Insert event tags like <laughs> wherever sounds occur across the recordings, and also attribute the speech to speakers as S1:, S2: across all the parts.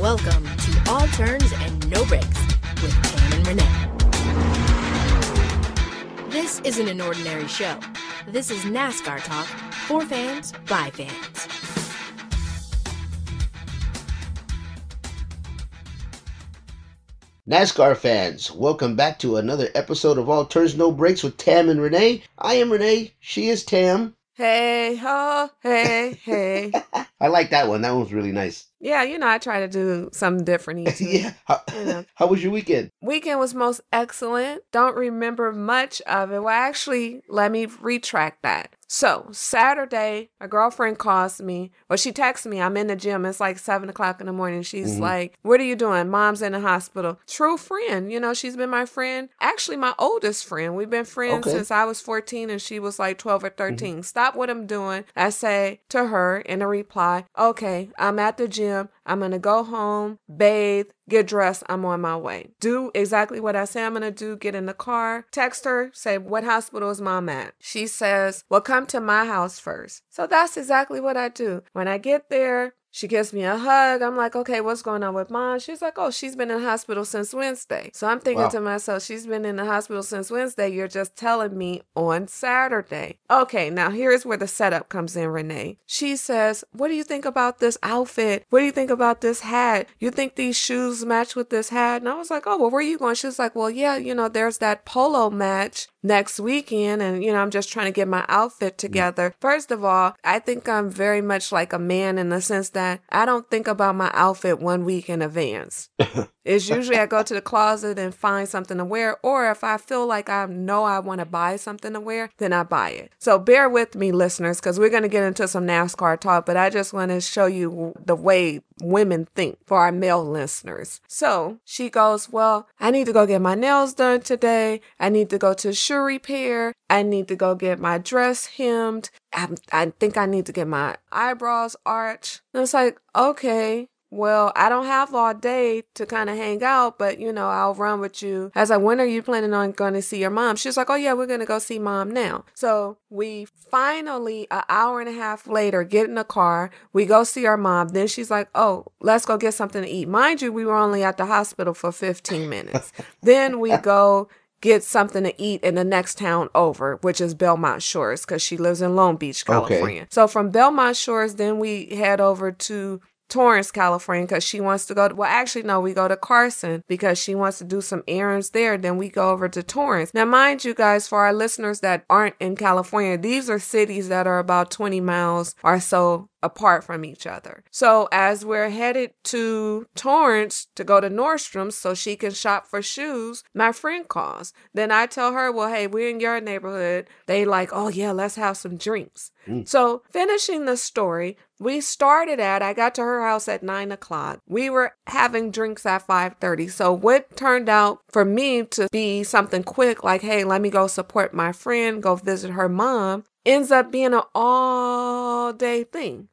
S1: Welcome to All Turns and No Brakes with Tam and Renee. This isn't an ordinary show. This is NASCAR talk for fans by fans.
S2: NASCAR fans, welcome back to another episode of All Turns No Brakes with Tam and Renee. I am Renee, she is Tam.
S3: Hey ho, hey hey. <laughs>
S2: I like that one. That one was really nice.
S3: yeah, you know I try to do something different each <laughs> week.
S2: yeah. How,
S3: You know. <laughs>
S2: how was your weekend?
S3: Weekend was most excellent. Don't remember much of it. Well, actually, let me retract that. So Saturday, my girlfriend calls me. Well, she texts me. I'm in the gym. It's like seven o'clock in the morning. She's
S2: Mhm.
S3: like, "What are you doing?" Mom's in the hospital. True friend. You know, she's been my friend. Actually, my oldest friend. We've been friends
S2: Okay.
S3: since I was 14 and she was like 12 or 13. Stop what I'm doing. I say to her in a reply, "Okay, I'm at the gym. I'm gonna go home, bathe, get dressed. I'm on my way. Do exactly what I say I'm gonna do. Get in the car, text her, say, What hospital is mom at? She says, Well, come to my house first. So that's exactly what I do. When I get there, she gives me a hug. I'm like, okay, what's going on with mom? She's like, oh, she's been in the hospital since Wednesday. So I'm thinking
S2: Wow.
S3: to myself, she's been in the hospital since Wednesday. You're just telling me on Saturday. Okay, now here's where the setup comes in, Renee. She says, what do you think about this outfit? What do you think about this hat? You think these shoes match with this hat? And I was like, oh, well, where are you going? She was like, well, yeah, you know, there's that polo match next weekend and you know i'm just trying to get my outfit together. First of all i think i'm very much like a man in the sense that i don't think about my outfit one week in advance <laughs> it's usually i go to the closet and find something to wear or if i feel like i know i want to buy something to wear then i buy it. So bear with me listeners because we're going to get into some nascar talk but i just want to show you the way women think for our male listeners. So she goes well i need to go get my nails done today. I need to go to shoe repair. I need to go get my dress hemmed. I, I think i need to get my eyebrows arched. And it's like okay well, I don't have all day to kind of hang out, but you know, I'll run with you. I was like, when are you planning on going to see your mom? She was like, oh yeah, we're going to go see mom now. So we finally, an hour and a half later, get in the car. We go see our mom. Then she's like, oh, let's go get something to eat. Mind you, we were only at the hospital for 15 minutes. then we <laughs> go get something to eat in the next town over, which is Belmont Shores, because she lives in Long Beach,
S2: Okay.
S3: California. So from Belmont Shores, then we head over to Torrance, California, because she wants to go. To, well, actually, no, we go to Carson because she wants to do some errands there. Then we go over to Torrance. Now, mind you guys, for our listeners that aren't in California, these are cities that are about 20 miles or so apart from each other. So as we're headed to Torrance to go to Nordstrom's so she can shop for shoes, my friend calls. Then I tell her, well, hey, we're in your neighborhood. They like, oh yeah, let's have some drinks.
S2: Mm.
S3: So finishing the story, we started at, I got to her house at nine o'clock. We were having drinks at 5.30. So what turned out for me to be something quick, like, hey, let me go support my friend, go visit her mom, ends up being an all day thing.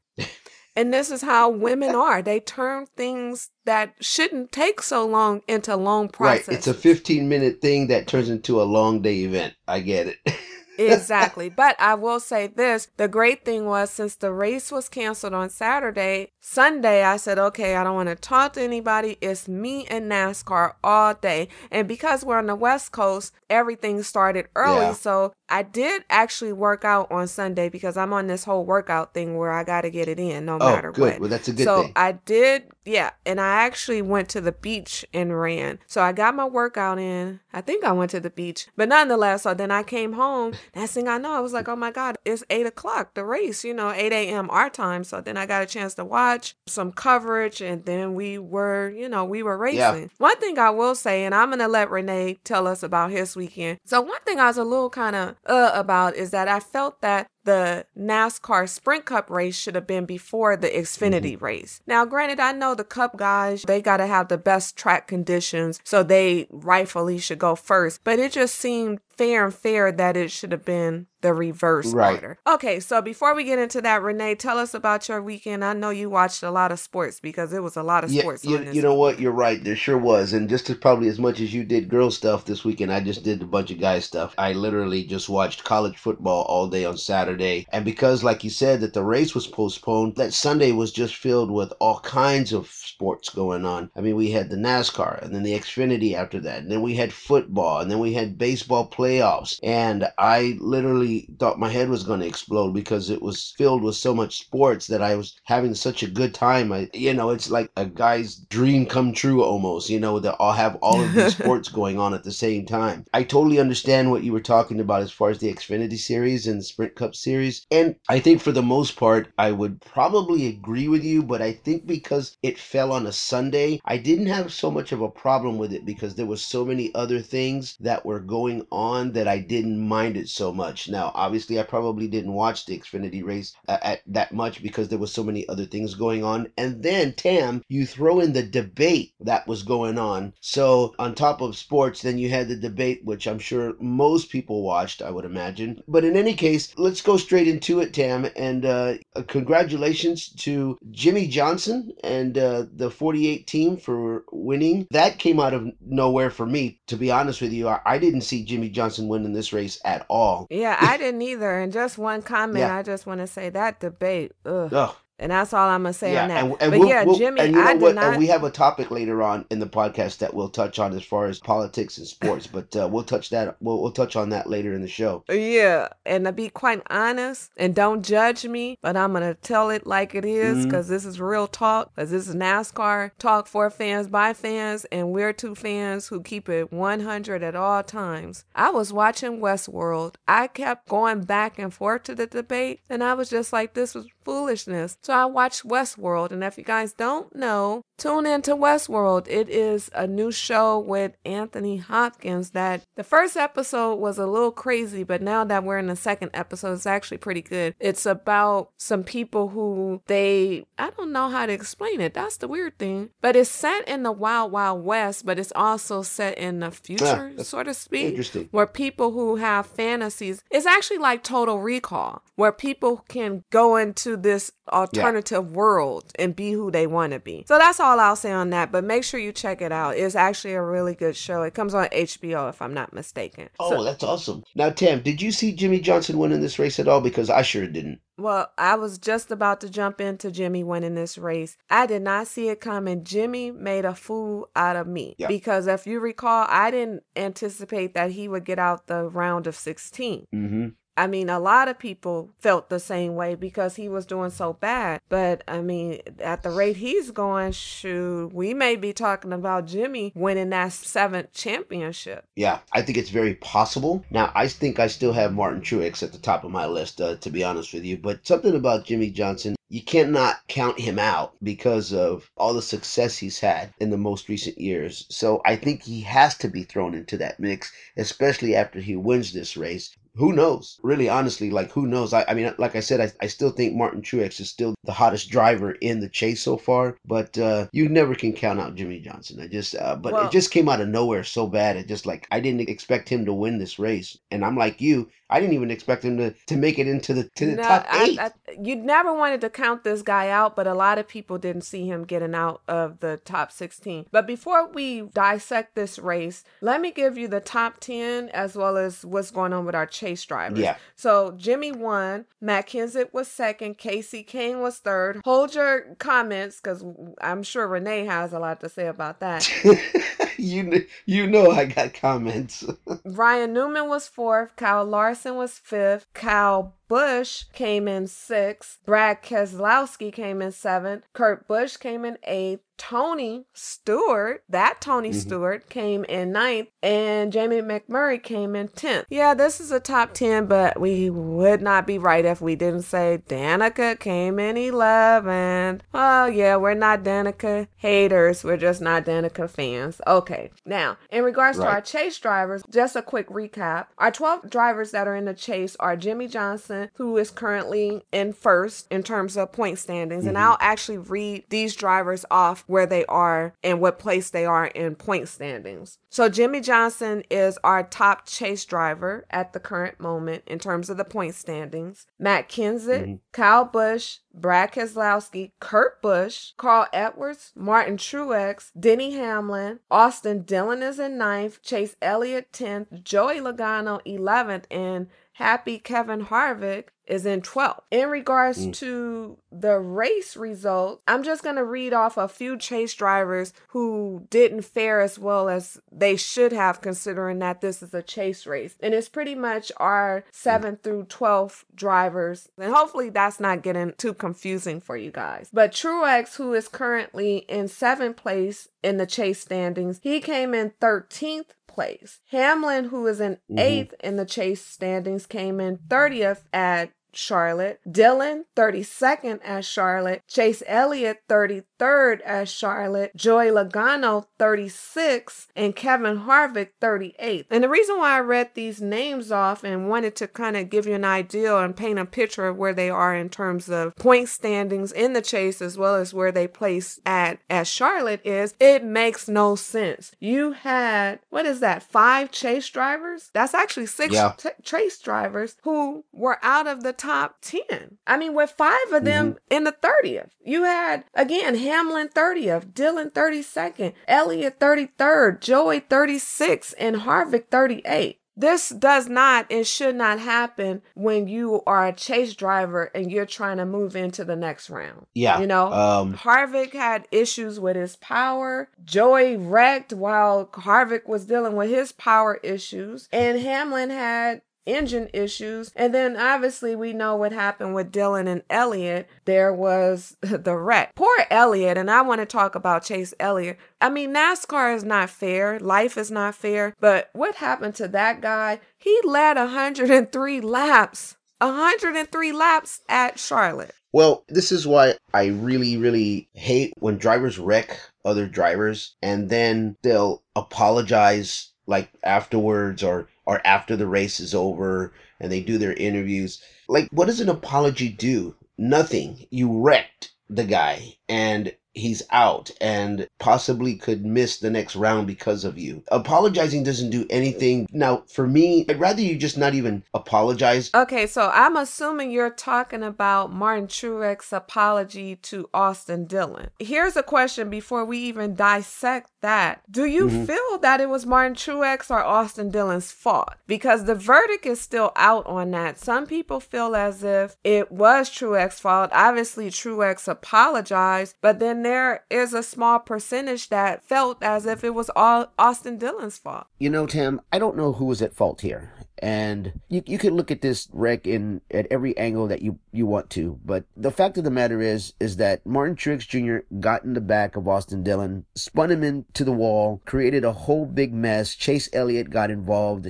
S3: And this is how women are. They turn things that shouldn't take so long into long
S2: process.
S3: Right.
S2: It's a 15 minute thing that turns into a long day event. I get it. <laughs>
S3: exactly. But I will say this the great thing was since the race was canceled on Saturday, Sunday, I said, okay, I don't want to talk to anybody. It's me and NASCAR all day. And because we're on the West Coast, everything started early.
S2: Yeah.
S3: So I did actually work out on Sunday because I'm on this whole workout thing where I got to get it in no
S2: oh,
S3: matter
S2: good.
S3: what.
S2: Well, that's a good
S3: so
S2: thing.
S3: I did, yeah, and I actually went to the beach and ran. So I got my workout in. I think I went to the beach, but nonetheless. So then I came home. Next thing I know, I was like, "Oh my god, it's eight o'clock, the race. You know, eight a.m. our time." So then I got a chance to watch some coverage, and then we were, you know, we were racing.
S2: Yeah.
S3: One thing I will say, and I'm gonna let Renee tell us about his weekend. So one thing I was a little kind of uh about is that I felt that the NASCAR Sprint Cup race should have been before the Xfinity mm-hmm. race. Now, granted, I know the Cup guys, they got to have the best track conditions, so they rightfully should go first, but it just seemed fair and fair that it should have been the reverse
S2: Right.
S3: order. Okay, so before we get into that, Renee, tell us about your weekend. I know you watched a lot of sports because it was a lot of
S2: Yeah,
S3: sports.
S2: you, you know what? You're right. There sure was. And just as probably as much as you did girl stuff this weekend, I just did a bunch of guy stuff. I literally just watched college football all day on Saturday Saturday. And because, like you said, that the race was postponed, that Sunday was just filled with all kinds of sports going on. I mean, we had the NASCAR and then the Xfinity after that. And then we had football and then we had baseball playoffs. And I literally thought my head was going to explode because it was filled with so much sports that I was having such a good time. I, you know, it's like a guy's dream come true almost, you know, that all have all of these <laughs> sports going on at the same time. I totally understand what you were talking about as far as the Xfinity series and the Sprint Cup series. And I think for the most part, I would probably agree with you, but I think because it fell on a Sunday, I didn't have so much of a problem with it because there was so many other things that were going on that I didn't mind it so much. Now, obviously, I probably didn't watch the Xfinity race uh, at that much because there was so many other things going on. And then, Tam, you throw in the debate that was going on. So, on top of sports, then you had the debate, which I'm sure most people watched, I would imagine. But in any case, let's go straight into it, Tam. And uh, congratulations to Jimmie Johnson and uh, the 48 team for winning. That came out of nowhere for me, to be honest with you. I, I didn't see Jimmie Johnson winning this race at all.
S3: Yeah, I didn't either. And just one comment, yeah. I just want to say that debate, ugh. ugh
S2: and
S3: that's all I'm gonna say
S2: yeah,
S3: on that.
S2: And, and
S3: but
S2: we'll,
S3: yeah,
S2: we'll,
S3: Jimmy,
S2: and you know
S3: I
S2: what?
S3: not.
S2: And we have a topic later on in the podcast that we'll touch on as far as politics and sports, but uh, we'll touch that. We'll, we'll touch on that later in the show.
S3: Yeah, and to be quite honest, and don't judge me, but I'm gonna tell it like it is because mm-hmm. this is real talk. Because this is NASCAR talk for fans by fans, and we're two fans who keep it 100 at all times. I was watching Westworld. I kept going back and forth to the debate, and I was just like, this was foolishness. So I watched Westworld, and if you guys don't know, tune into Westworld. It is a new show with Anthony Hopkins that the first episode was a little crazy, but now that we're in the second episode, it's actually pretty good. It's about some people who they, I don't know how to explain it. That's the weird thing. But it's set in the Wild Wild West, but it's also set in the future, ah, so to speak.
S2: Interesting.
S3: Where people who have fantasies, it's actually like Total Recall, where people can go into this alternative yeah. world and be who they want to be. So that's all I'll say on that. But make sure you check it out. It's actually a really good show. It comes on HBO, if I'm not mistaken.
S2: Oh, so, that's awesome. Now, Tam, did you see Jimmie Johnson winning this race at all? Because I sure didn't.
S3: Well, I was just about to jump into Jimmy winning this race. I did not see it coming. Jimmy made a fool out of me yeah. because if you recall, I didn't anticipate that he would get out the round of 16.
S2: Mm-hmm.
S3: I mean, a lot of people felt the same way because he was doing so bad. But I mean, at the rate he's going, shoot, we may be talking about Jimmy winning that seventh championship.
S2: Yeah, I think it's very possible. Now, I think I still have Martin Truex at the top of my list, uh, to be honest with you. But something about Jimmie Johnson, you cannot count him out because of all the success he's had in the most recent years. So I think he has to be thrown into that mix, especially after he wins this race who knows? Really, honestly, like who knows? I, I mean, like I said, I, I still think Martin Truex is still the hottest driver in the chase so far, but uh, you never can count out Jimmie Johnson. I just, uh, but well, it just came out of nowhere so bad. It just like I didn't expect him to win this race, and I'm like you, I didn't even expect him to, to make it into the to the no, top eight. I, I,
S3: you never wanted to count this guy out, but a lot of people didn't see him getting out of the top 16. But before we dissect this race, let me give you the top 10 as well as what's going on with our chase drivers.
S2: Yeah.
S3: So Jimmy won, Matt Kenseth was second, Kasey Kahne was third. Hold your comments because I'm sure Renee has a lot to say about that. <laughs> <laughs>
S2: you you know I got comments. <laughs>
S3: Ryan Newman was fourth, Kyle Larson was fifth, Kyle Busch came in sixth. Brad Keselowski came in seventh. Kurt Busch came in eighth. Tony Stewart, that Tony mm-hmm. Stewart, came in ninth, and Jamie McMurray came in 10th. Yeah, this is a top 10, but we would not be right if we didn't say Danica came in 11th. Oh, yeah, we're not Danica haters. We're just not Danica fans. Okay, now, in regards right. to our chase drivers, just a quick recap. Our 12 drivers that are in the chase are Jimmie Johnson, who is currently in first in terms of point standings. Mm-hmm. And I'll actually read these drivers off where they are and what place they are in point standings. So Jimmie Johnson is our top chase driver at the current moment in terms of the point standings. Matt Kenseth, mm-hmm. Kyle Busch, Brad Keselowski, Kurt Busch, Carl Edwards, Martin Truex, Denny Hamlin, Austin Dillon is in ninth, Chase Elliott 10th, Joey Logano 11th, and happy Kevin Harvick is in 12th. In regards mm. to the race results, I'm just going to read off a few chase drivers who didn't fare as well as they should have, considering that this is a chase race. And it's pretty much our 7 mm. through 12 drivers. And hopefully that's not getting too confusing for you guys. But Truex, who is currently in 7th place in the chase standings, he came in 13th place. Hamlin, who is in 8th mm-hmm. in the chase standings, came in 30th at Charlotte. Dillon, 32nd as Charlotte. Chase Elliott, 33rd as Charlotte. Joey Logano, 36th. And Kevin Harvick, 38th. And the reason why I read these names off and wanted to kind of give you an idea and paint a picture of where they are in terms of point standings in the chase as well as where they place at as Charlotte is it makes no sense. You had, what is that, five chase drivers? That's actually six yeah. t- chase drivers who were out of the top 10. I mean, with five of them mm-hmm. in the 30th. You had, again, Hamlin 30th, Dillon 32nd, Elliott 33rd, Joey 36, and Harvick 38. This does not and should not happen when you are a chase driver and you're trying to move into the next round.
S4: Yeah.
S3: You know, um, Harvick had issues with his power. Joey wrecked while Harvick was dealing with his power issues. And Hamlin had engine issues. And then obviously we know what happened with Dillon and Elliott. There was <laughs> the wreck. Poor Elliott, and I want to talk about Chase Elliott. I mean, NASCAR is not fair. Life is not fair. But what happened to that guy? He led 103 laps. 103 laps at Charlotte.
S4: Well, this is why I really, really hate when drivers wreck other drivers and then they'll apologize like afterwards or or after the race is over and they do their interviews. Like, what does an apology do? Nothing. You wrecked the guy and he's out and possibly could miss the next round because of you. Apologizing doesn't do anything. Now, for me, I'd rather you just not even apologize.
S3: Okay, so I'm assuming you're talking about Martin Truex's apology to Austin Dillon. Here's a question before we even dissect that. Do you mm-hmm. feel that it was Martin Truex or Austin Dillon's fault? Because the verdict is still out on that. Some people feel as if it was Truex's fault. Obviously, Truex apologized, but then there is a small percentage that felt as if it was all Austin Dillon's fault.
S2: You know, Tim, I don't know who was at fault here. And you, you can look at this wreck in at every angle that you, you want to. But the fact of the matter is, is that Martin Truex Jr. got in the back of Austin Dillon, spun him into the wall, created a whole big mess. Chase Elliott got involved.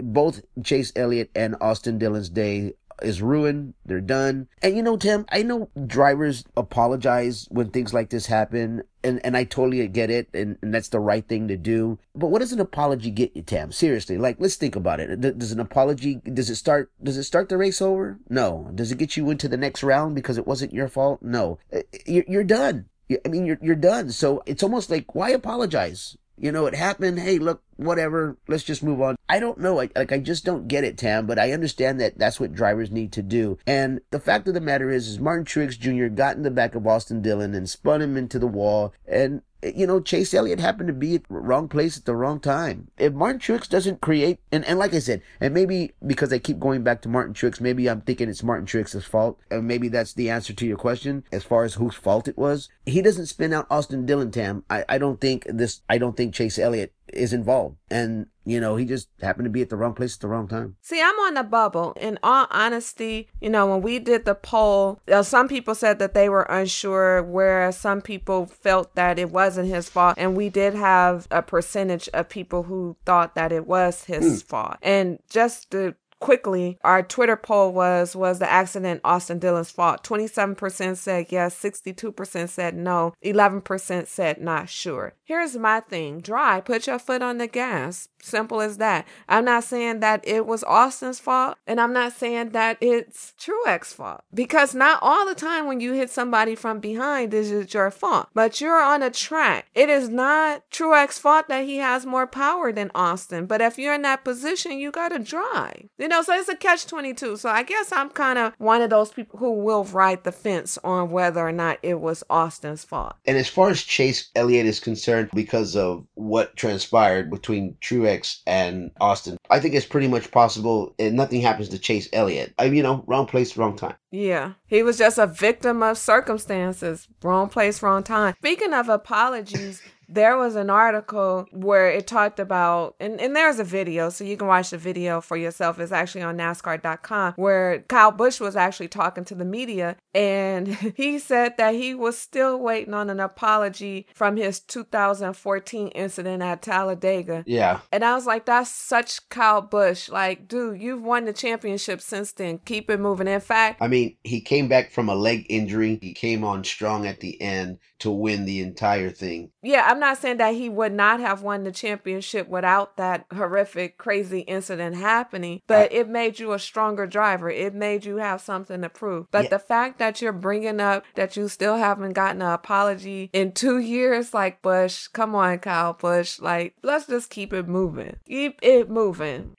S2: both Chase Elliott and Austin Dillon's day is ruined. They're done. And you know, Tim, I know drivers apologize when things like this happen. And, and I totally get it, and, and that's the right thing to do. But what does an apology get you, Tam? Seriously, like let's think about it. Does an apology does it start does it start the race over? No. Does it get you into the next round because it wasn't your fault? No. Uh, you're, you're done. I mean, you're you're done. So it's almost like why apologize? You know, it happened. Hey, look, whatever. Let's just move on. I don't know. I, like, I just don't get it, Tam, but I understand that that's what drivers need to do. And the fact of the matter is, is Martin Truex Jr. got in the back of Austin Dillon and spun him into the wall. And you know, Chase Elliott happened to be at the wrong place at the wrong time. If Martin Truex doesn't create, and, and like I said, and maybe because I keep going back to Martin Truex, maybe I'm thinking it's Martin Truex's fault, and maybe that's the answer to your question as far as whose fault it was. He doesn't spin out Austin Dillon, Tam. I, I don't think this, I don't think Chase Elliott is involved. And, you know, he just happened to be at the wrong place at the wrong time.
S3: See, I'm on the bubble. In all honesty, you know, when we did the poll, you know, some people said that they were unsure, whereas some people felt that it wasn't his fault. And we did have a percentage of people who thought that it was his mm. fault. And just to quickly, our Twitter poll was was the accident Austin Dillon's fault? 27% said yes, 62% said no, 11% said not sure. Here's my thing. Dry, put your foot on the gas. Simple as that. I'm not saying that it was Austin's fault, and I'm not saying that it's Truex's fault. Because not all the time when you hit somebody from behind is it your fault. But you're on a track. It is not Truex's fault that he has more power than Austin. But if you're in that position, you gotta drive. You know, know, so it's a catch 22. So I guess I'm kind of one of those people who will ride the fence on whether or not it was Austin's fault.
S2: And as far as Chase Elliott is concerned, because of what transpired between Truex and Austin, I think it's pretty much possible and nothing happens to Chase Elliott. I, you know, wrong place, wrong time.
S3: Yeah, he was just a victim of circumstances. Wrong place, wrong time. Speaking of apologies, there was an article where it talked about and, and there's a video so you can watch the video for yourself. It's actually on nascar.com where kyle busch was actually talking to the media and <laughs> he said that he was still waiting on an apology from his 2014 incident at talladega.
S2: Yeah.
S3: and i was like that's such kyle busch. Like dude you've won the championship since then. Keep it moving. In fact
S2: I mean, he came back from a leg injury. He came on strong at the end to win the entire thing.
S3: Yeah, I'm not saying that he would not have won the championship without that horrific, crazy incident happening, but it made you a stronger driver. It made you have something to prove. But
S2: Yeah.
S3: the fact that you're bringing up that you still haven't gotten an apology in two years, like Busch, come on, Kyle Busch, like let's just keep it moving. Keep it moving.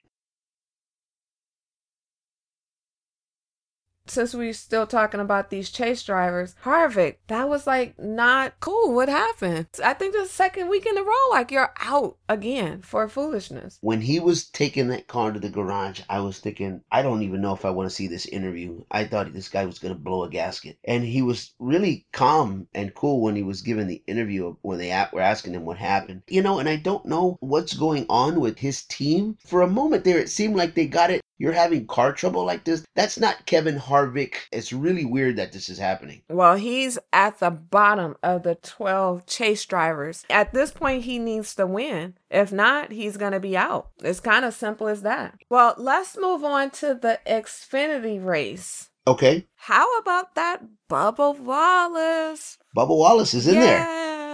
S3: Since we're still talking about these chase drivers, Harvick, that was like not cool. What happened? I think the second week in a row, like you're out again for foolishness.
S2: When he was taking that car to the garage, I was thinking, I don't even know if I want to see this interview. I thought this guy was going to blow a gasket. And he was really calm and cool when he was giving the interview when they were asking him what happened. You know, and I don't know what's going on with his team. For a moment there, it seemed like they got it. You're having car trouble like this. That's not Kevin Harvick. It's really weird that this is happening.
S3: Well, he's at the bottom of the 12 chase drivers. At this point, he needs to win. If not, he's going to be out. It's kind of simple as that. Well, let's move on to the Xfinity race.
S2: Okay.
S3: How about that Bubba Wallace?
S2: Bubba Wallace is in there.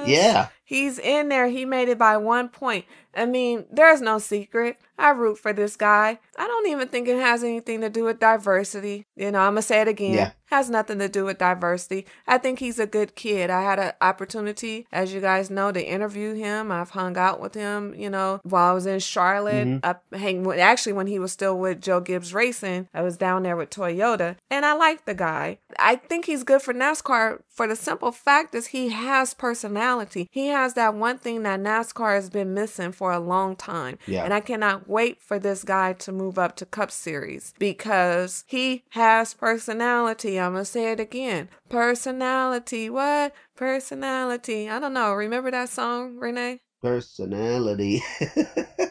S3: Yes.
S2: Yeah.
S3: He's in there. He made it by one point. I mean, there's no secret. I root for this guy. I don't even think it has anything to do with diversity. You know, I'm going to say it again.
S2: Yeah.
S3: Has nothing to do with diversity. I think he's a good kid. I had an opportunity, as you guys know, to interview him. I've hung out with him, you know, while I was in Charlotte.
S2: Mhm.
S3: I hang actually, when he was still with Joe Gibbs Racing, I was down there with Toyota, and I like the guy. I think he's good for NASCAR for the simple fact is he has personality. He has that one thing that NASCAR has been missing for a long time.
S2: Yeah.
S3: And I cannot wait for this guy to move up to Cup Series because he has personality. I'm going to say it again. Personality. What? Personality. I don't know. Remember that song, Renee?
S2: Personality. <laughs>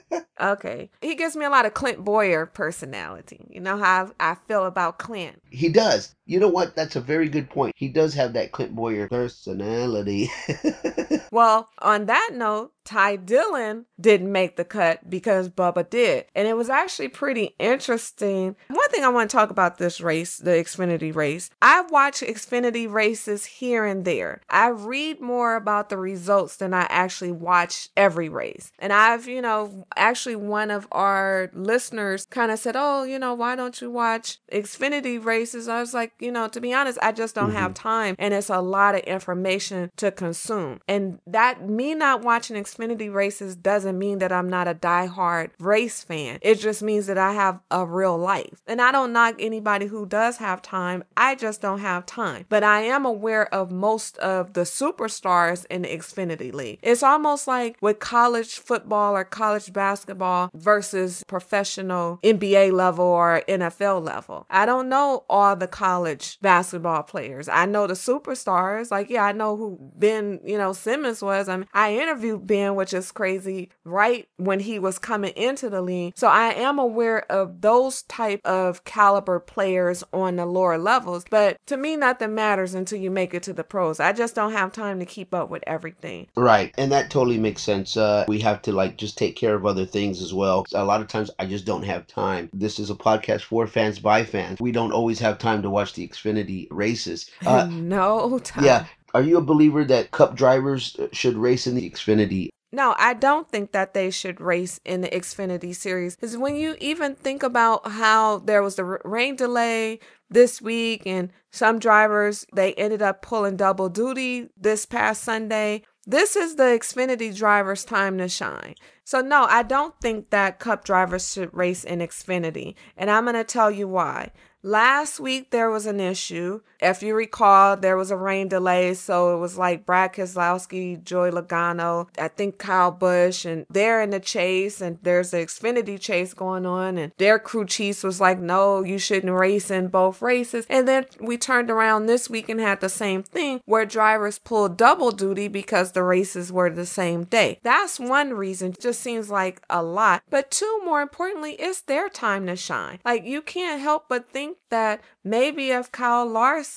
S3: Okay. He gives me a lot of Clint Bowyer personality. You know how I feel about Clint.
S2: he does. You know what? That's a very good point. He does have that Clint Bowyer personality. <laughs>
S3: Well, on that note, Ty Dillon didn't make the cut because Bubba did. And it was actually pretty interesting. One thing I want to talk about this race, the Xfinity race, I watch Xfinity races here and there. I read more about the results than I actually watch every race. And I've, you know, actually one of our listeners kind of said, Oh, you know, why don't you watch Xfinity races? I was like, you know, to be honest, I just don't have mm-hmm. time. And it's a lot of information to consume. And that me not watching Xfinity races doesn't mean that I'm not a diehard race fan. It just means that I have a real life. And I don't knock anybody who does have time. I just don't have time. But I am aware of most of the superstars in the Xfinity League. It's almost like with college football or college basketball versus professional NBA level or NFL level. I don't know all the college basketball players. I know the superstars. Like, yeah, I know who Ben, you know, Simmons was. I mean, I interviewed Ben, which is crazy, right when he was coming into the league. So I am aware of those type of caliber players on the lower levels. But to me, nothing matters until you make it to the pros. I just don't have time to keep up with everything.
S2: right. And that totally makes sense. Uh, we have to like just take care of other things as well. A lot of times I just don't have time. This is a podcast for fans by fans. We don't always have time to watch the Xfinity races. <laughs> Uh,
S3: no time.
S2: yeah. Are you a believer that cup drivers should race in the Xfinity?
S3: No, I don't think that they should race in the Xfinity series. Because when you even think about how there was the rain delay this week and some drivers they ended up pulling double duty this past Sunday. this is the Xfinity driver's time to shine. So, no, I don't think that cup drivers should race in Xfinity. And I'm going to tell you why. Last week there was an issue. If you recall, there was a rain delay, so it was like Brad Keselowski, Joey Logano, I think Kyle Busch, and they're in the chase, and there's an Xfinity chase going on, and their crew chiefs was like, "No, you shouldn't race in both races." And then we turned around this week and had the same thing where drivers pulled double duty because the races were the same day. That's one reason. It just seems like a lot. But two, more importantly, it's their time to shine. Like you can't help but think that maybe if Kyle Larson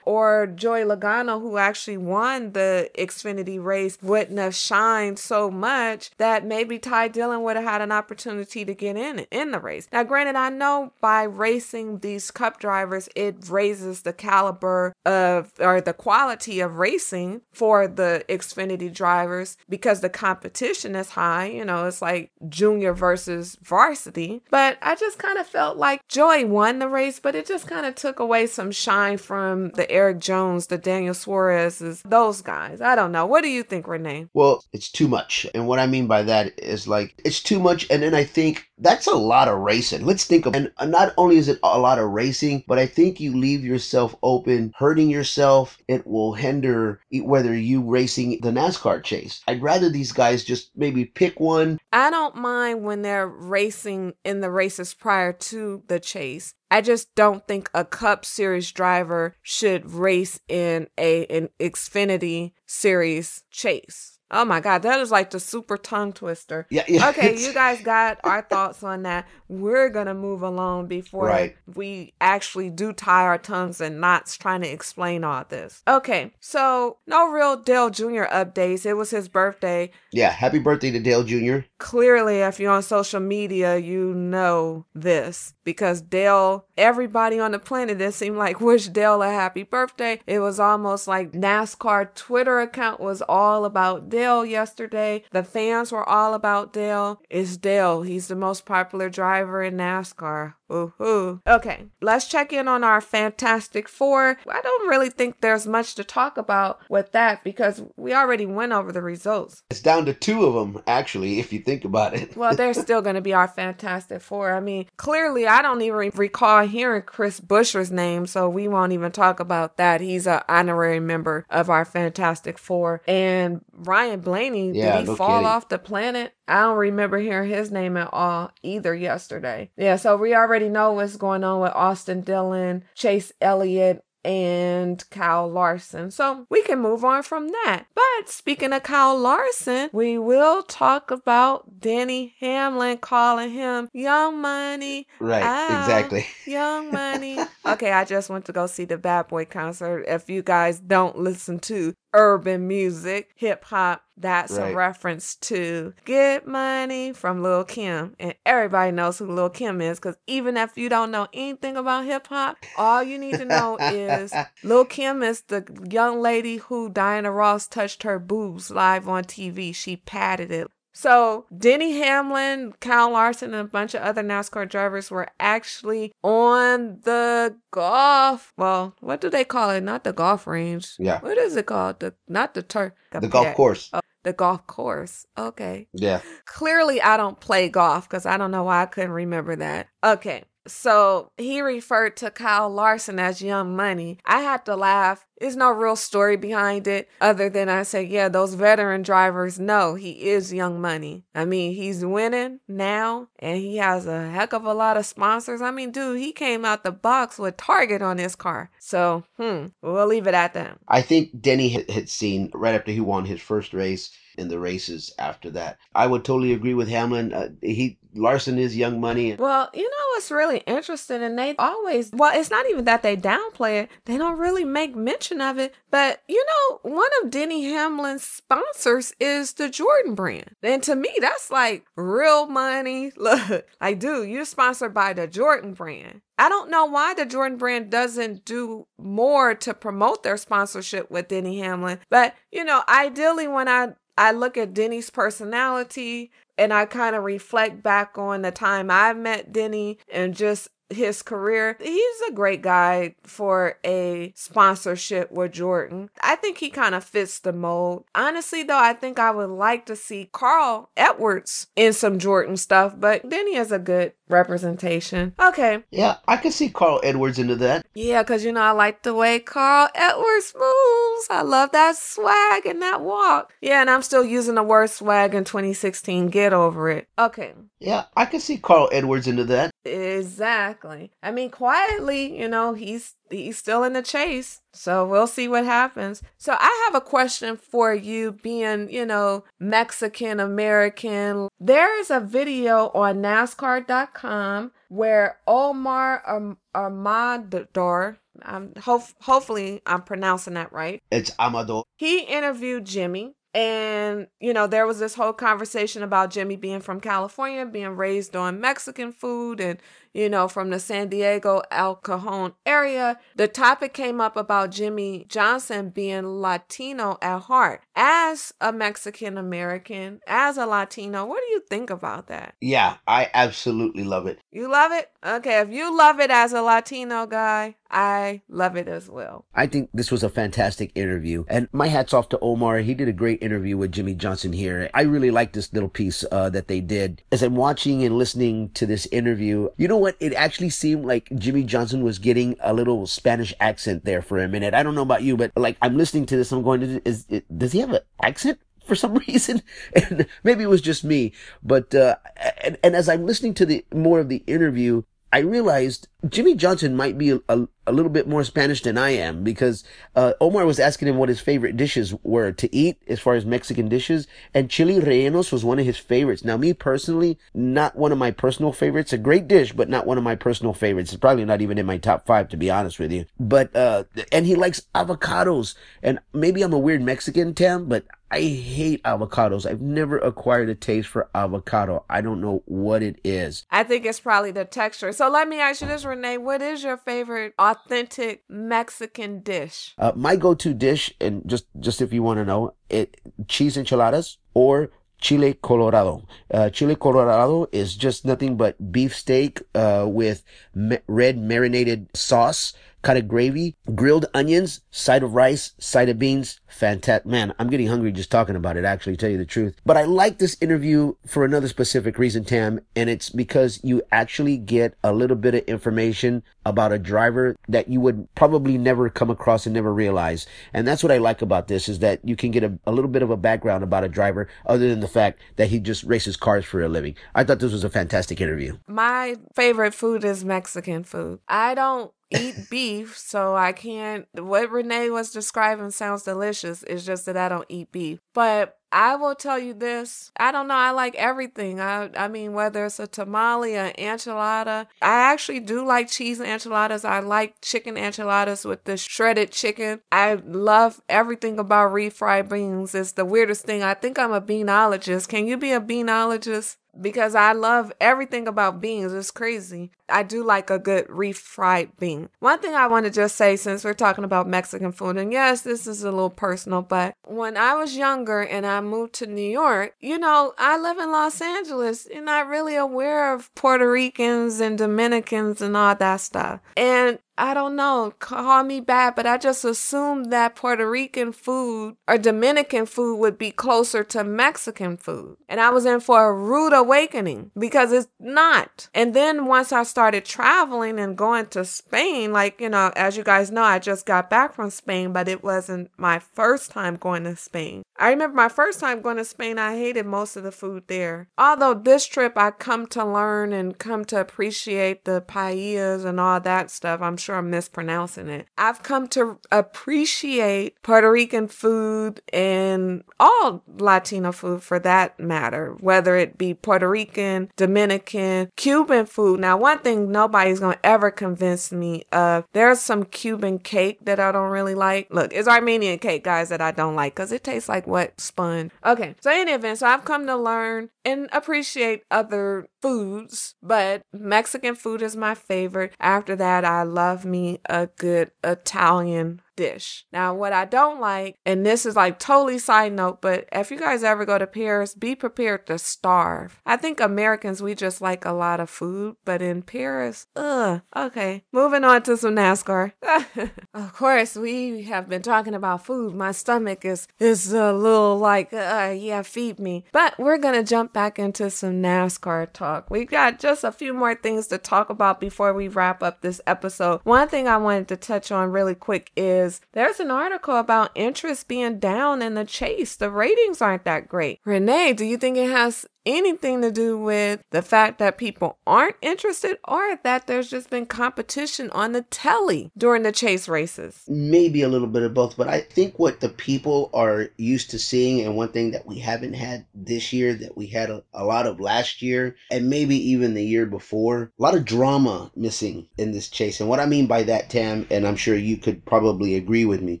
S3: or Joey Logano, who actually won the Xfinity race, wouldn't have shined so much, that maybe Ty Dillon would have had an opportunity to get in in the race. Now, granted, I know by racing these Cup drivers, it raises the caliber of or the quality of racing for the Xfinity drivers because the competition is high. You know, it's like junior versus varsity. But I just kind of felt like Joey won the race, but it just kind of took away some shine from the Erik Jones, the Daniel Suarez's, those guys. I don't know. What do you think, Renee?
S2: Well, it's too much. And what I mean by that is like, it's too much. And then I think that's a lot of racing. Let's think of, and not only is it a lot of racing, but I think you leave yourself open, hurting yourself. It will hinder whether you racing the NASCAR chase. I'd rather these guys just maybe pick one.
S3: I don't mind when they're racing in the races prior to the chase. I just don't think a Cup Series driver should race in a an Xfinity Series chase. Oh my God, that is like the super tongue twister.
S2: Yeah, yeah.
S3: Okay, you guys got our thoughts on that. We're gonna move along before
S2: Right.
S3: we actually do tie our tongues and knots trying to explain all this. Okay, so no real Dale Jr. updates. It was his birthday.
S2: Yeah, happy birthday to Dale Jr.
S3: Clearly, if you're on social media, you know this because Dale, everybody on the planet, it seemed like wish Dale a happy birthday. It was almost like NASCAR Twitter account was all about Dale yesterday. The fans were all about Dale. It's Dale. He's the most popular driver in NASCAR. Ooh, Okay, let's check in on our Fantastic Four. I don't really think there's much to talk about with that because we already went over the results.
S2: It's down to two of them, actually, if you think about it.
S3: Well, they're <laughs> still going to be our Fantastic Four. I mean, clearly, I don't even recall hearing Chris Buescher's name, so we won't even talk about that. He's an honorary member of our Fantastic Four. And Ryan Blaney,
S2: Yeah,
S3: did he
S2: no
S3: fall
S2: kidding.
S3: off the planet? I don't remember hearing his name at all either yesterday. Yeah, so we already know what's going on with Austin Dillon, Chase Elliott, and Kyle Larson. So we can move on from that. But speaking of Kyle Larson, we will talk about Denny Hamlin calling him Young Money.
S2: Right,
S3: Ah,
S2: exactly. <laughs>
S3: Young Money. okay, I just went to go see the Bad Boy concert. If you guys don't listen to urban music, hip hop, that's a reference to Get Money from Lil Kim. And everybody knows who Lil Kim is because even if you don't know anything about hip hop, all you need to know is <laughs> Lil Kim is the young lady who Diana Ross touched her boobs live on TV. She patted it. So Denny Hamlin, Kyle Larson, and a bunch of other NASCAR drivers were actually on the golf. Well, what do they call it? Not the golf range.
S2: Yeah.
S3: What is it called? The not the turf.
S2: The golf course.
S3: Oh, the golf course. Okay.
S2: Yeah.
S3: Clearly, I don't play golf because I don't know why I couldn't remember that. Okay. So he referred to Kyle Larson as Young Money. I had to laugh. There's no real story behind it other than I said, yeah, those veteran drivers know he is Young Money. I mean, he's winning now and he has a heck of a lot of sponsors. I mean, dude, he came out the box with Target on his car. So, hmm, we'll leave it at that.
S2: I think Denny had, seen right after he won his first race in the races after that. I would totally agree with Hamlin. Uh, he Larson is young money.
S3: Well, you know what's really interesting, and they always, well, it's not even that they downplay it, they don't really make mention of it. But, you know, one of Denny Hamlin's sponsors is the Jordan brand. And to me, that's like real money. <laughs> Look, like, dude, you're sponsored by the Jordan brand. I don't know why the Jordan brand doesn't do more to promote their sponsorship with Denny Hamlin. But, you know, ideally, when I I look at Denny's personality and I kind of reflect back on the time I met Denny and just his career. He's a great guy for a sponsorship with Jordan. I think he kind of fits the mold. Honestly, though, I think I would like to see Carl Edwards in some Jordan stuff, but Denny has a good representation. Okay.
S2: Yeah, I can see Carl Edwards into that.
S3: Yeah, because you know, I like the way Carl Edwards moves. I love that swag and that walk. Yeah, and I'm still using the word swag in 2016. Get over it. Okay.
S2: Yeah, I can see Carl Edwards into that.
S3: Exactly. I mean, quietly, you know, he's he's still in the chase. So we'll see what happens. So I have a question for you being, you know, Mexican American. There is a video on nascar.com where Omar Armador I'm hope hopefully I'm pronouncing that right.
S2: It's Amador.
S3: He interviewed Jimmy and, you know, there was this whole conversation about Jimmy being from California, being raised on Mexican food and, you know, from the San Diego El Cajon area. The topic came up about Jimmie Johnson being Latino at heart. As a Mexican American, as a Latino, what do you think about that?
S2: Yeah, I absolutely love it.
S3: You love it? Okay, if you love it as a Latino guy, I love it as well.
S5: I think this was a fantastic interview. And my hat's off to Omar. He did a great interview with Jimmie Johnson here. I really like this little piece uh, that they did. As I'm watching and listening to this interview, you know what? It actually seemed like Jimmie Johnson was getting a little Spanish accent there for a minute. I don't know about you, but like I'm listening to this, I'm going is, it, does he have an accent? for some <laughs> reason and maybe it was just me but uh and, and as i'm listening to the more of the interview I realized Jimmie Johnson might be a, a, little bit more Spanish than I am because uh, Omar was asking him what his favorite dishes were to eat as far as Mexican dishes, and chili rellenos was one of his favorites. Now, me personally, not one of my personal favorites. A great dish, but not one of my personal favorites. It's probably not even in my top five, to be honest with you. But uh, and he likes avocados, and maybe I'm a weird Mexican, Tam, but I hate avocados. I've never acquired a taste for avocado. I don't know what it is.
S3: I think it's probably the texture. So let me ask you this, Renee. What is your favorite authentic Mexican dish?
S5: Uh, my go-to dish, and just just if you want to know, it cheese enchiladas or chile colorado. Uh, chile colorado is just nothing but beef steak uh, with ma- red marinated sauce kind of gravy, grilled onions, side of rice, side of beans. Fantastic. Man, I'm getting hungry just talking about it, actually, tell you the truth. But I like this interview for another specific reason, Tam, and it's because you actually get a little bit of information about a driver that you would probably never come across and never realize. And that's what I like about this is that you can get a, a little bit of a background about a driver other than the fact that he just races cars for a living. I thought this was a fantastic interview.
S3: My favorite food is Mexican food. I don't eat beef, so I can't. What Renee was describing sounds delicious. It's just that I don't eat beef. But I will tell you this. I don't know. I like everything. I I mean, whether it's a tamale, an enchilada. I actually do like cheese enchiladas. I like chicken enchiladas with the shredded chicken. I love everything about refried beans. It's the weirdest thing. I think I'm a beanologist. Can you be a beanologist? Because I love everything about beans. It's crazy. I do like a good refried bean. One thing I want to just say since we're talking about Mexican food, and yes, this is a little personal, but when I was younger and I moved to New York, you know, I live in Los Angeles. You're not really aware of Puerto Ricans and Dominicans and all that stuff. And I don't know, call me bad, but I just assumed that Puerto Rican food or Dominican food would be closer to Mexican food. And I was in for a rude awakening because it's not. And then once I started traveling and going to Spain, like, you know, as you guys know, I just got back from Spain, but it wasn't my first time going to Spain. I remember my first time going to Spain, I hated most of the food there. Although this trip I come to learn and come to appreciate the paellas and all that stuff. I'm sure I'm mispronouncing it. I've come to appreciate Puerto Rican food and all Latino food for that matter, whether it be Puerto Rican, Dominican, Cuban food. Now, one thing nobody's going to ever convince me of, there's some Cuban cake that I don't really like. Look, it's Armenian cake, guys, that I don't like because it tastes like what? sponge. Okay, so in any event, so I've come to learn and appreciate other foods, but Mexican food is my favorite. After that, I love me a good Italian dish. Now, what I don't like, and this is like totally side note, but if you guys ever go to Paris, be prepared to starve. I think Americans, we just like a lot of food, but in Paris, ugh. Okay, moving on to some NASCAR. <laughs> of course, we have been talking about food. My stomach is is a little like, uh, yeah, feed me. But we're gonna jump back into some NASCAR talk. We got just a few more things to talk about before we wrap up this episode. One thing I wanted to touch on really quick is there's an article about interest being down in the chase. The ratings aren't that great. Renee, do you think it has anything to do with the fact that people aren't interested or that there's just been competition on the telly during the chase races.
S2: Maybe a little bit of both, but I think what the people are used to seeing, and one thing that we haven't had this year that we had a, a lot of last year, and maybe even the year before, a lot of drama missing in this chase. And what I mean by that, Tam, and I'm sure you could probably agree with me,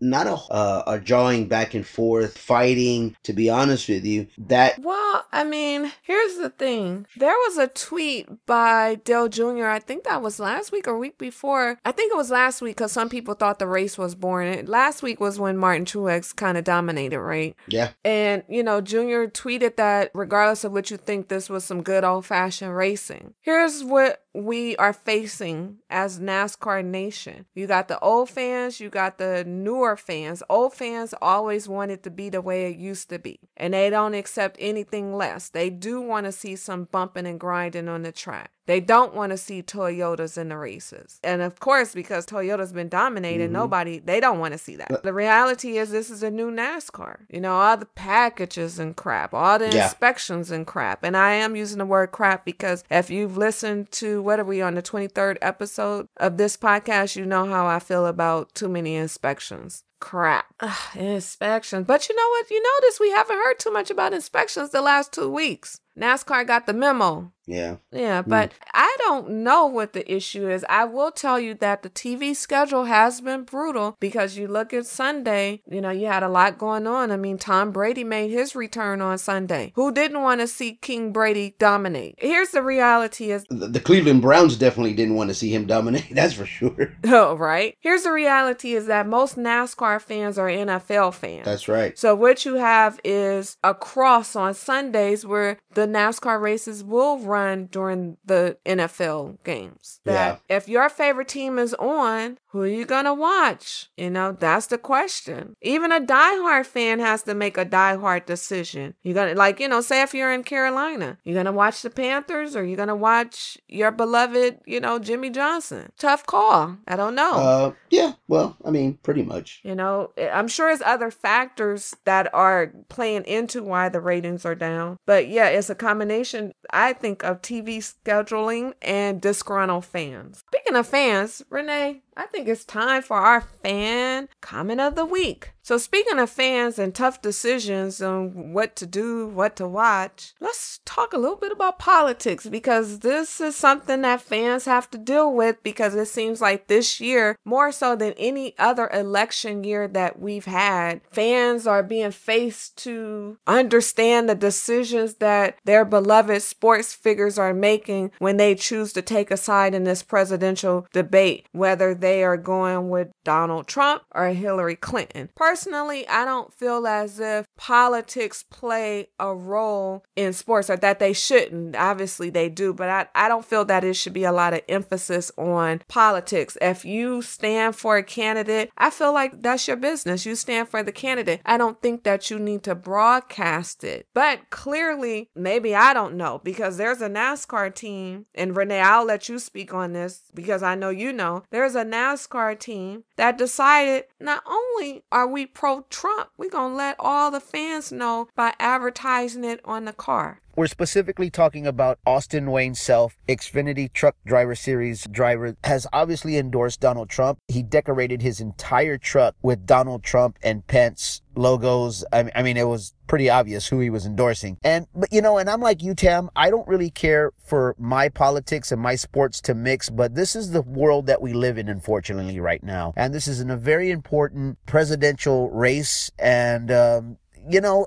S2: not a, uh, a jawing back and forth, fighting, to be honest with you, that.
S3: Well, I mean, here's the thing. There was a tweet by Dale Jr. I think that was last week or week before. I think it was last week because some people thought the race was boring. Last week was when Martin Truex kind of dominated, right?
S2: Yeah.
S3: And, you know, Jr. tweeted that regardless of what you think, this was some good old fashioned racing. Here's what we are facing as NASCAR Nation. You got the old fans, you got the newer fans. Old fans always want it to be the way it used to be, and they don't accept anything less. They do want to see some bumping and grinding on the track. They don't want to see Toyotas in the races. And of course, because Toyota's been dominated, mm-hmm. nobody, they don't want to see that. The reality is, this is a new NASCAR. You know, all the packages and crap, all the yeah. inspections and crap. And I am using the word crap because if you've listened to, what are we on the 23rd episode of this podcast, you know how I feel about too many inspections crap. Ugh, inspections. But you know what? You notice we haven't heard too much about inspections the last two weeks. NASCAR got the memo.
S2: Yeah.
S3: Yeah, but mm. I don't know what the issue is. I will tell you that the TV schedule has been brutal because you look at Sunday, you know, you had a lot going on. I mean, Tom Brady made his return on Sunday. Who didn't want to see King Brady dominate? Here's the reality is
S2: the, the Cleveland Browns definitely didn't want to see him dominate. <laughs> That's for sure. <laughs>
S3: Oh, right. Here's the reality is that most NASCAR fans are NFL fans.
S2: That's right.
S3: So what you have is a cross on Sundays where the NASCAR races will run during the NFL games. That yeah. if your favorite team is on, who are you gonna watch? You know, that's the question. Even a diehard fan has to make a diehard decision. You're gonna like, you know, say if you're in Carolina, you're gonna watch the Panthers or you're gonna watch your beloved, you know, Jimmie Johnson. Tough call. I don't know.
S2: Uh, yeah. Well, I mean, pretty much.
S3: You know, eh, I'm sure it's other factors that are playing into why the ratings are down. But yeah, it's a combination, I think, of TV scheduling and disgruntled fans. Speaking of fans, Renee, I think it's time for our fan comment of the week. So, speaking of fans and tough decisions on what to do, what to watch, let's talk a little bit about politics because this is something that fans have to deal with because it seems like this year, more so than any other election year that we've had, fans are being faced to understand the decisions that their beloved sports figures are making when they choose to take a side in this presidential debate, whether they are going with Donald Trump or Hillary Clinton. Personally, I don't feel as if politics play a role in sports or that they shouldn't. Obviously, they do, but I, I don't feel that it should be a lot of emphasis on politics. If you stand for a candidate, I feel like that's your business. You stand for the candidate. I don't think that you need to broadcast it. But clearly, maybe I don't know because there's a NASCAR team, and Renee, I'll let you speak on this because I know you know. There's a NASCAR team that decided not only are we pro Trump, we're going to let all the fans know by advertising it on the car.
S5: We're specifically talking about Austin Wayne Self, Xfinity Truck Driver Series driver, has obviously endorsed Donald Trump. He decorated his entire truck with Donald Trump and Pence logos. I, I mean, it was pretty obvious who he was endorsing. And, but you know, and I'm like you, Tam, I don't really care for my politics and my sports to mix, but this is the world that we live in, unfortunately, right now. And this is in a very important presidential race. And, um, you know,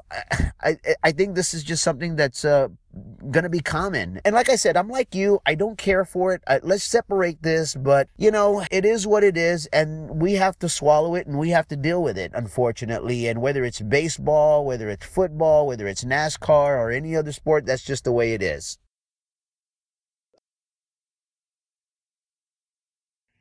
S5: I I think this is just something that's uh gonna be common. And like I said, I'm like you. I don't care for it. I, let's separate this, but you know, it is what it is, and we have to swallow it and we have to deal with it, unfortunately. And whether it's baseball, whether it's football, whether it's NASCAR or any other sport, that's just the way it is.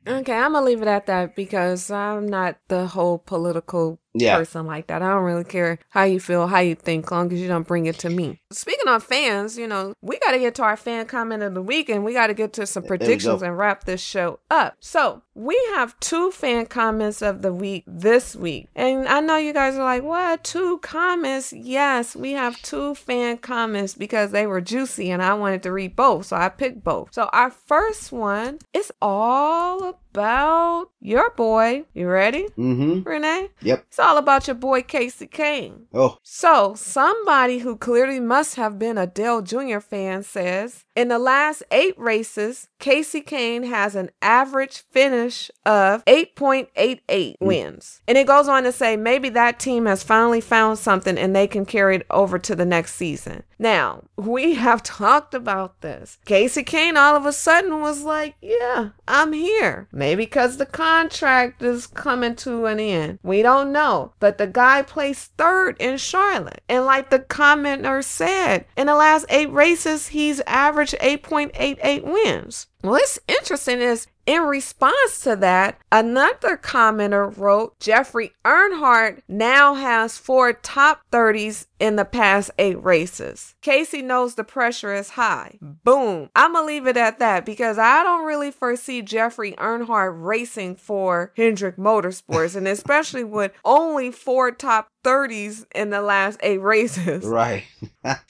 S3: Okay, I'm gonna leave it at that because I'm not the whole political
S2: Yeah.
S3: person like that. I don't really care how you feel, how you think, long as you don't bring it to me. Speaking of fans, you know, we got to get to our fan comment of the week and we got to get to some predictions and wrap this show up. So we have two fan comments of the week this week. And I know you guys are like, what? Two comments? Yes, we have two fan comments because they were juicy and I wanted to read both. So I picked both. So our first one is all about your boy. You ready,
S2: Mm-hmm.
S3: Renee?
S2: Yep.
S3: It's all about your boy Kasey Kahne.
S2: Oh,
S3: So, somebody who clearly must have been a Dale Jr. fan says in the last eight races, Kasey Kahne has an average finish of 8.88 wins. And it goes on to say maybe that team has finally found something and they can carry it over to the next season. Now, we <laughs> have talked about this. Kasey Kahne all of a sudden was like, Yeah, I'm here. Maybe because the contract is coming to an end. We don't know. But the guy placed third in Charlotte. And like the commenter said, in the last eight races, he's averaged 8.88 wins. What's interesting is in response to that, another commenter wrote Jeffrey Earnhardt now has four top 30s in the past eight races. Kasey knows the pressure is high. Boom. I'm going to leave it at that because I don't really foresee Jeffrey Earnhardt racing for Hendrick Motorsports, and especially <laughs> with only four top 30s in the last eight races.
S2: right.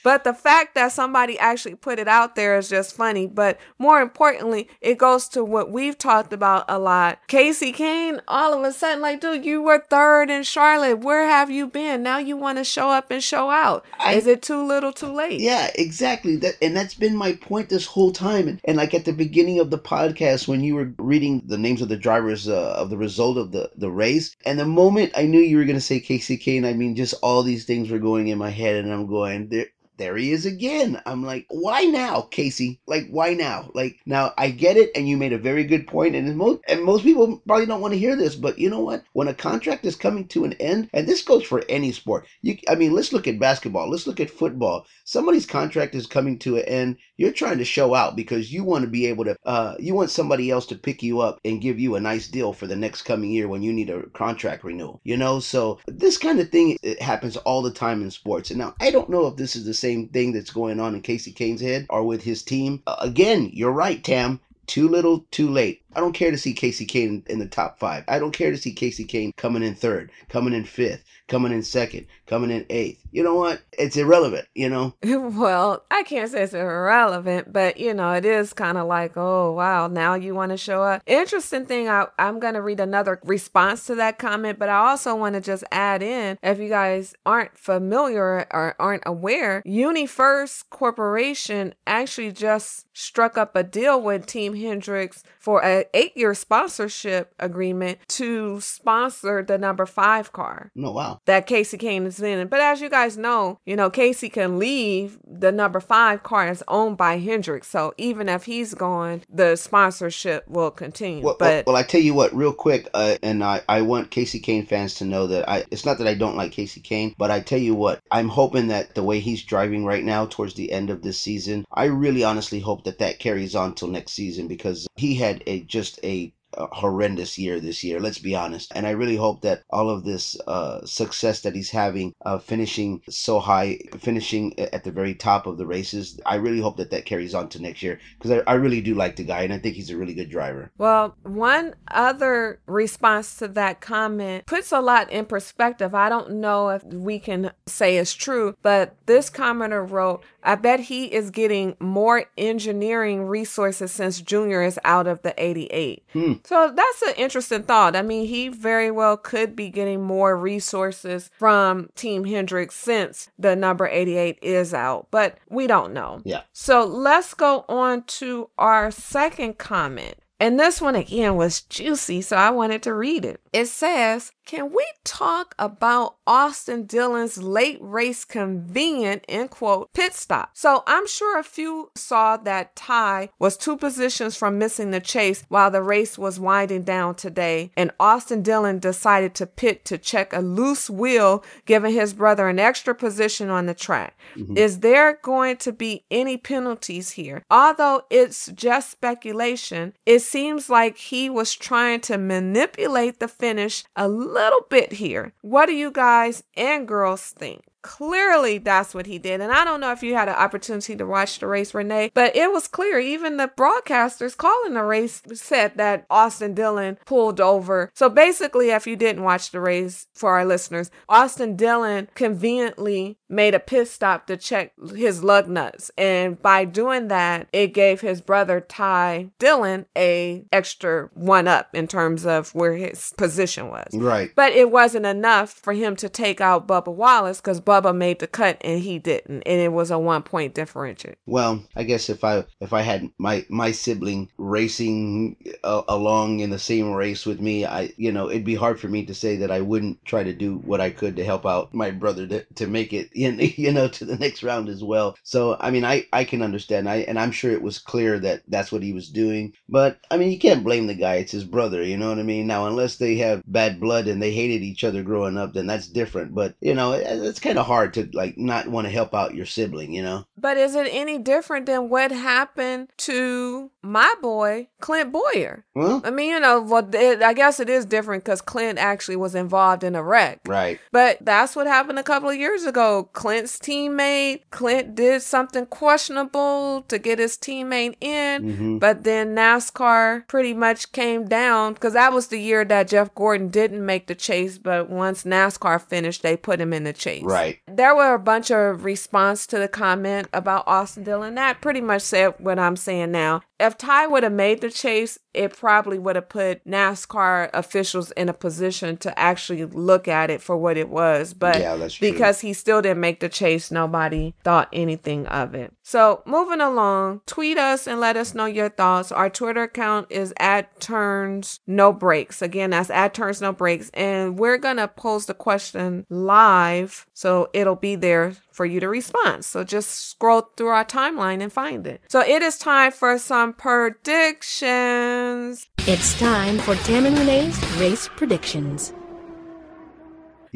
S3: But the fact that somebody actually put it out there is just funny. But more importantly, it goes to what we've talked about a lot. Kasey Kahne, all of a sudden, like, dude, you were third in Charlotte. Where have you been? Now you want to show up and show out.
S2: I-
S3: Is it too little, too late?
S2: Yeah, exactly. That and that's been my point this whole time. And, and like at the beginning of the podcast, when you were reading the names of the drivers uh, of the result of the the race, and the moment I knew you were going to say Kasey Kahne, I mean, just all these things were going in my head, and I'm going there. There he is again. I'm like, why now, Kasey? Like, why now? Like, now I get it, and you made a very good point, and most and most people probably don't want to hear this, but you know what? When a contract is coming to an end, and this goes for any sport, you, I mean, let's look at basketball, let's look at football somebody's contract is coming to an end you're trying to show out because you want to be able to uh, you want somebody else to pick you up and give you a nice deal for the next coming year when you need a contract renewal you know so this kind of thing it happens all the time in sports and now i don't know if this is the same thing that's going on in Kasey Kahne's head or with his team. Uh, again you're right tam too little, too late. I don't care to see Kasey Kahne in the top five. I don't care to see Kasey Kahne coming in third, coming in fifth, coming in second, coming in eighth. You know what? It's irrelevant, you know? <laughs>
S3: well, I can't say it's irrelevant, but you know, it is kind of like, oh wow, now you want to show up. Interesting thing, I, I'm gonna read another response to that comment, but I also want to just add in, if you guys aren't familiar or aren't aware, UniFirst Corporation actually just struck up a deal with Team Hendrick for a eight-year sponsorship agreement to sponsor the number five car
S2: No, wow.
S3: that Kasey Kahne is in. But as you guys know, you know, Kasey can leave the number five car is owned by Hendrick. So even if he's gone, the sponsorship will continue.
S2: Well,
S3: but
S2: well, well, I tell you what, real quick, uh, and I, I want Kasey Kahne fans to know that I. It's not that I don't like Kasey Kahne, but I tell you what, I'm hoping that the way he's driving right now, towards the end of this season, I really honestly hope that that carries on till next season because he had a just a a horrendous year this year. Let's be honest, and I really hope that all of this uh, success that he's having, uh, finishing so high, finishing at the very top of the races, I really hope that that carries on to next year because I, I really do like the guy and I think he's a really good driver.
S3: Well, one other response to that comment puts a lot in perspective. I don't know if we can say it's true, but this commenter wrote, I bet he is getting more engineering resources since Junior is out of the 88.
S2: Hmm.
S3: So that's an interesting thought. I mean, he very well could be getting more resources from Team Hendrick since the number 88 is out, but we don't know.
S2: Yeah.
S3: So let's go on to our second comment. And this one again was juicy, so I wanted to read it. It says, Can we talk about Austin Dillon's late race convenient, end quote, pit stop? So I'm sure a few saw that Ty was two positions from missing the chase while the race was winding down today, and Austin Dillon decided to pit to check a loose wheel, giving his brother an extra position on the track. Mm-hmm. Is there going to be any penalties here? Although it's just speculation, it seems like he was trying to manipulate the finish a little bit here. What do you guys and girls think? Clearly that's what he did. And I don't know if you had an opportunity to watch the race, Renee, but it was clear. Even the broadcasters calling the race said that Austin Dillon pulled over. So basically, if you didn't watch the race for our listeners, Austin Dillon conveniently made a pit stop to check his lug nuts. And by doing that, it gave his brother Ty Dillon a extra one up in terms of where his position was.
S2: Right.
S3: But it wasn't enough for him to take out Bubba Wallace because Bubba Bubba made the cut and he didn't, and it was a one point differential.
S2: Well, I guess if I if I had my my sibling racing uh, along in the same race with me, I you know it'd be hard for me to say that I wouldn't try to do what I could to help out my brother to, to make it <laughs> in you know to the next round as well. So I mean I I can understand I and I'm sure it was clear that that's what he was doing. But I mean you can't blame the guy. It's his brother. You know what I mean? Now unless they have bad blood and they hated each other growing up, then that's different. But you know it's kind of hard to like not want to help out your sibling, you know?
S3: But is it any different than what happened to my boy, Clint Bowyer? I mean, you know, well, it, I guess it is different because Clint actually was involved in a wreck.
S2: Right.
S3: But that's what happened a couple of years ago. Clint's teammate, Clint did something questionable to get his teammate in,
S2: mm-hmm.
S3: but then NASCAR pretty much came down because that was the year that Jeff Gordon didn't make the chase, but once NASCAR finished, they put him in the chase.
S2: Right.
S3: There were a bunch of response to the comment about Austin Dillon. That pretty much said what I'm saying now. If Ty would have made the chase, it probably would have put NASCAR officials in a position to actually look at it for what it was. But
S2: yeah,
S3: because he still didn't make the chase, nobody thought anything of it. So moving along, tweet us and let us know your thoughts. Our Twitter account is at turns no brakes. Again, that's at turns no brakes. And we're gonna post the question live. So it'll be there for you to respond. So just scroll through our timeline and find it. So it is time for some predictions.
S1: It's time for Tam and Renee's race predictions.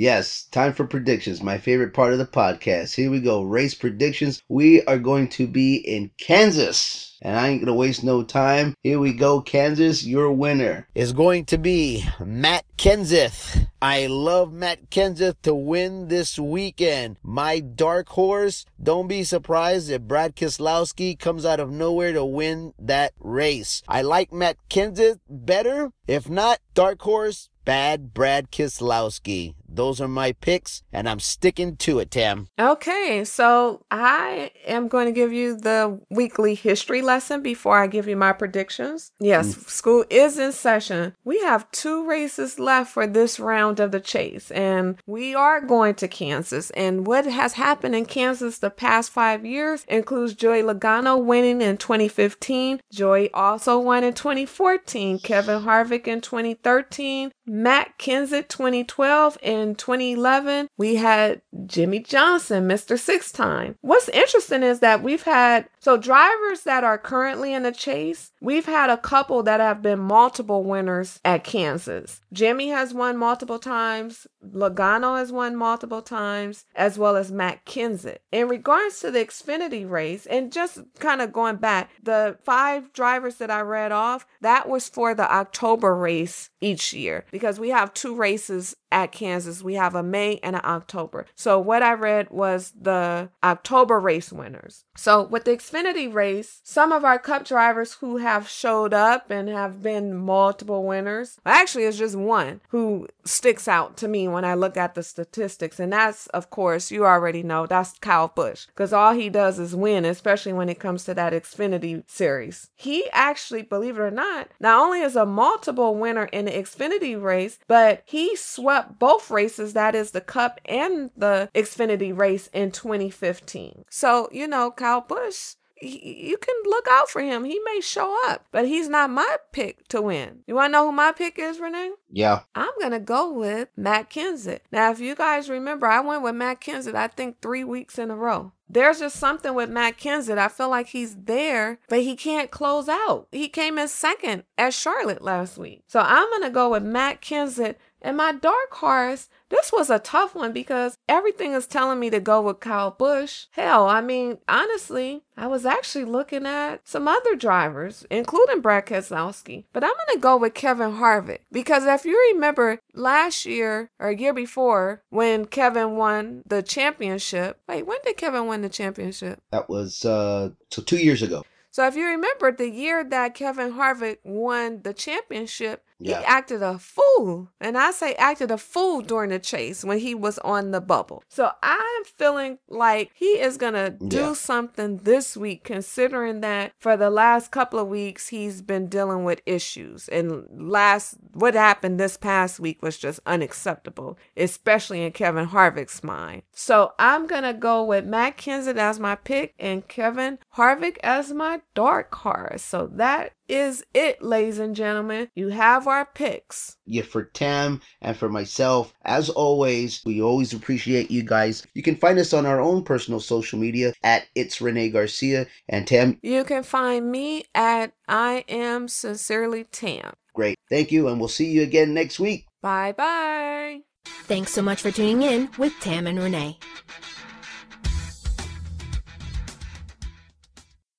S2: Yes, time for predictions. My favorite part of the podcast. Here we go. Race predictions. We are going to be in Kansas. And I ain't gonna waste no time. Here we go, Kansas. Your winner
S5: is going to be Matt Kenseth. I love Matt Kenseth to win this weekend. My dark horse. Don't be surprised if Brad Keselowski comes out of nowhere to win that race. I like Matt Kenseth better. If not, dark horse. Bad Brad Keselowski. Those are my picks, and I'm sticking to it, Tam.
S3: Okay, so I am going to give you the weekly history lesson before I give you my predictions. Yes, mm. school is in session. We have two races left for this round of the chase, and we are going to Kansas. And what has happened in Kansas the past five years includes Joey Logano winning in 2015. Joey also won in 2014, Kevin Harvick in 2013, Matt Kenseth 2012, and in 2011, we had Jimmie Johnson, Mr. Six Time. What's interesting is that we've had, so drivers that are currently in the chase, we've had a couple that have been multiple winners at Kansas. Jimmie has won multiple times, Logano has won multiple times, as well as Matt Kenseth. In regards to the Xfinity race, and just kind of going back, the five drivers that I read off, that was for the October race each year because we have two races at Kansas. We have a May and an October. So what I read was the October race winners. So with the Xfinity race, some of our cup drivers who have showed up and have been multiple winners, actually it's just one who sticks out to me when I look at the statistics. And that's, of course, you already know, that's Kyle Busch. Because all he does is win, especially when it comes to that Xfinity series. He actually, believe it or not, not only is a multiple winner in the Xfinity race, but he swept both races, that is the Cup and the Xfinity race in 2015. So, you know, Kyle Busch he, you can look out for him. He may show up, but he's not my pick to win. You want to know who my pick is, Renee?
S2: Yeah.
S3: I'm going to go with Matt Kenseth. Now, if you guys remember, I went with Matt Kenseth, I think three weeks in a row. There's just something with Matt Kenseth. I feel like he's there, but he can't close out. He came in second at Charlotte last week. So I'm going to go with Matt Kenseth. And my dark horse, this was a tough one because everything is telling me to go with Kyle Busch. Hell, I mean, honestly, I was actually looking at some other drivers, including Brad Keselowski, but I'm going to go with Kevin Harvick because if you remember last year or a year before when Kevin won the championship, wait, when did Kevin win the championship?
S2: That was uh so 2 years ago.
S3: So if you remember the year that Kevin Harvick won the championship,
S2: Yeah.
S3: he acted a fool. And I say acted a fool during the chase when he was on the bubble. So I'm feeling like he is going to do
S2: Yeah.
S3: something this week, considering that for the last couple of weeks, he's been dealing with issues. And last, what happened this past week was just unacceptable, especially in Kevin Harvick's mind. So I'm going to go with Matt Kenseth as my pick and Kevin Harvick as my dark horse. So that is it, ladies and gentlemen. You have our picks.
S2: Yeah, for Tam and for myself, as always, we always appreciate you guys. You can find us on our own personal social media at It's Renee Garcia and Tam.
S3: You can find me at I am sincerely Tam.
S2: Great. Thank you, and we'll see you again next week.
S3: Bye bye.
S1: Thanks so much for tuning in with Tam and Renee.